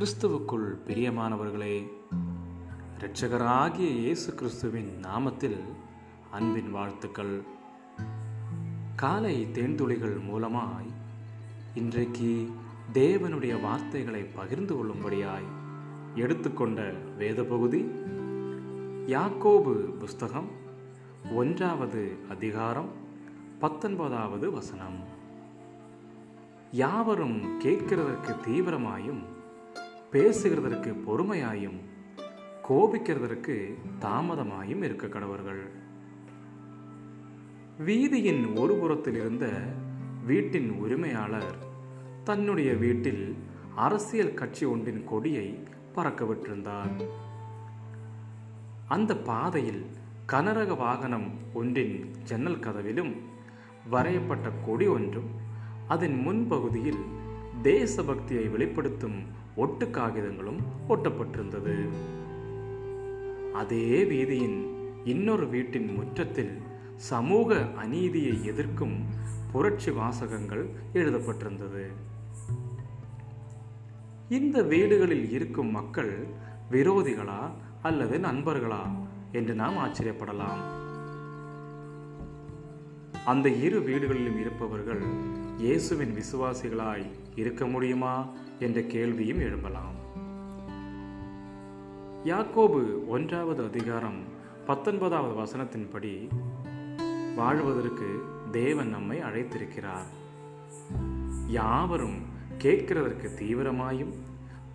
கிறிஸ்துவுக்குள் பிரியமானவர்களே இரட்சகராகிய இயேசு கிறிஸ்துவின் நாமத்தில் அன்பின் வாழ்த்துக்கள். காலை தேன்துளிகள் மூலமாய் இன்றைக்கு தேவனுடைய வார்த்தைகளை பகிர்ந்து கொள்ளும்படியாய் எடுத்துக்கொண்ட வேத பகுதி யாக்கோபு புஸ்தகம் ஒன்றாவது அதிகாரம் பத்தொன்பதாவது வசனம். யாவரும் கேட்கிறதற்கு தீவிரமாயும் பேசுகிறதற்கு பொறுமையாயும் கோபிக்கிறதற்கு தாமதமாயும் இருக்க கடவர்கள். வீதியின் ஒரு புறத்தில் இருந்த வீட்டின் உரிமையாளர் தன்னுடைய வீட்டில் அரசியல் கட்சி ஒன்றின் கொடியை பறக்க விட்டிருந்தார். அந்த பாதையில் கனரக வாகனம் ஒன்றின் ஜன்னல் கதவிலும் வரையப்பட்ட கொடி ஒன்றும் அதன் முன்பகுதியில் தேசபக்தியை வெளிப்படுத்தும் ஒட்டு காகிதங்களும் ஒட்டப்பட்டிருந்தது. அதே வீதியின் இன்னொரு வீட்டின் முற்றத்தில் சமூக அநீதியை எதிர்க்கும் புரட்சி வாசகங்கள் எழுதப்பட்டிருந்தது. இந்த வீடுகளில் இருக்கும் மக்கள் விரோதிகளா அல்லது நண்பர்களா என்று நாம் ஆச்சரியப்படலாம். அந்த இரு வீடுகளிலும் இருப்பவர்கள் இயேசுவின் விசுவாசிகளாய் இருக்க முடியுமா என்ற கேள்வியும் எழும்பலாம். யாக்கோபு ஒன்றாவது அதிகாரம் பத்தொன்பதாவது வசனத்தின்படி வாழ்வதற்கு தேவன் நம்மை அழைத்திருக்கிறார். யாவரும் கேட்கிறதற்கு தீவிரமாயும்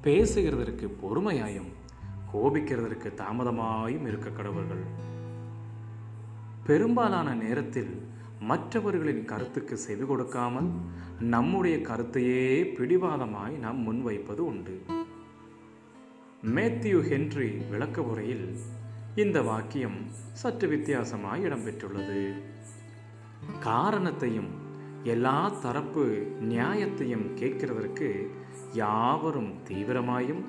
பேசுகிறதற்கு பொறுமையாயும் கோபிக்கிறதற்கு தாமதமாயும் இருக்க கடவுள்கள் பெரும்பாலான நேரத்தில் மற்றவர்களின் கருத்துக்கு செவி கொடுக்காமல் நம்முடைய கருத்தையே பிடிவாதமாய் நாம் முன்வைப்பது உண்டு. மேத்யூ ஹென்றி விளக்க உரையில் இந்த வாக்கியம் சற்று வித்தியாசமாய் இடம்பெற்றுள்ளது. காரணத்தையும் எல்லா தரப்பு நியாயத்தையும் கேட்கிறதற்கு யாவரும் தீவிரமாயும்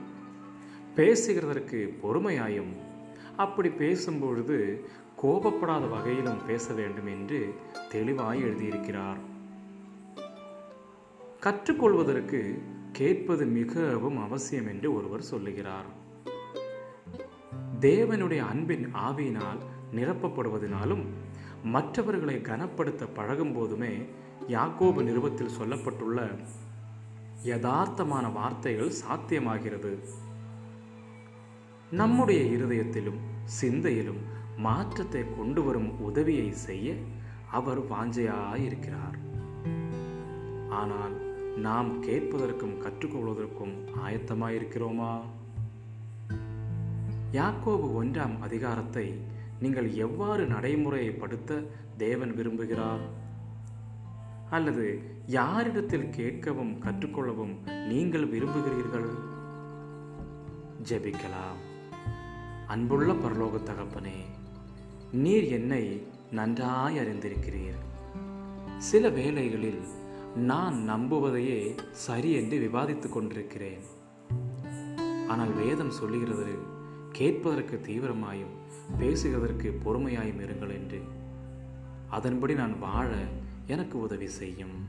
பேசுகிறதற்கு பொறுமையாயும் அப்படி பேசும்பொழுது கோபப்படாத வகையிலும் பேச வேண்டும் என்று தெளிவாய் எழுதியிருக்கிறார். கற்றுக்கொள்வதற்கு கேட்பது மிகவும் அவசியம் என்று ஒருவர் சொல்லுகிறார். தேவனுடைய அன்பின் ஆவியினால் நிரப்பப்படுவதனாலும் மற்றவர்களை கனப்படுத்த பழகும் போதுமே யாக்கோபு நிறுவத்தில் சொல்லப்பட்டுள்ள யதார்த்தமான வார்த்தைகள் சாத்தியமாகிறது. நம்முடைய இருதயத்திலும் சிந்தையிலும் மாற்றத்தை கொண்டு வரும் உதவியை செய்ய அவர் வாஞ்சையாயிருக்கிறார். ஆனால் நாம் கேட்பதற்கும் கற்றுக்கொள்வதற்கும் ஆயத்தமாயிருக்கிறோமா? யாக்கோபு ஒன்றாம் அதிகாரத்தை நீங்கள் எவ்வாறு நடைமுறைப்படுத்த தேவன் விரும்புகிறார்? அல்லது யாரிடத்தில் கேட்கவும் கற்றுக்கொள்ளவும் நீங்கள் விரும்புகிறீர்கள்? ஜெபிக்கலாம். அன்புள்ள பரலோக தகப்பனே நீர் என்னை நன்றாய் அறிந்திருக்கிறீர். சில வேளைகளில் நான் நம்புவதையே சரி என்று விவாதித்துக் கொண்டிருக்கிறேன். ஆனால் வேதம் சொல்லுகிறது கேட்பதற்கு தீவிரமாயும் பேசுகிறதற்கு பொறுமையாயும் இருங்கள் என்று. அதன்படி நான் வாழ எனக்கு உதவி செய்யும்.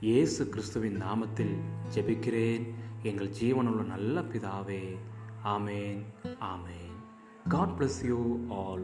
இயேசு கிறிஸ்துவின் நாமத்தில் ஜெபிக்கிறேன். எங்கள் ஜீவனுள்ள நல்ல பிதாவே ஆமேன் ஆமேன். God bless you all.